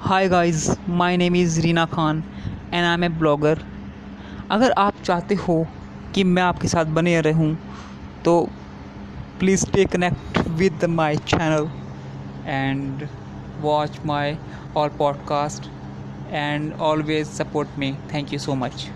hi guys my name is Reena Khan and I am a blogger अगर आप चाहते हो कि मैं आपके साथ बने रहूँ तो please stay connect with my channel and watch my all podcast and always support me thank you so much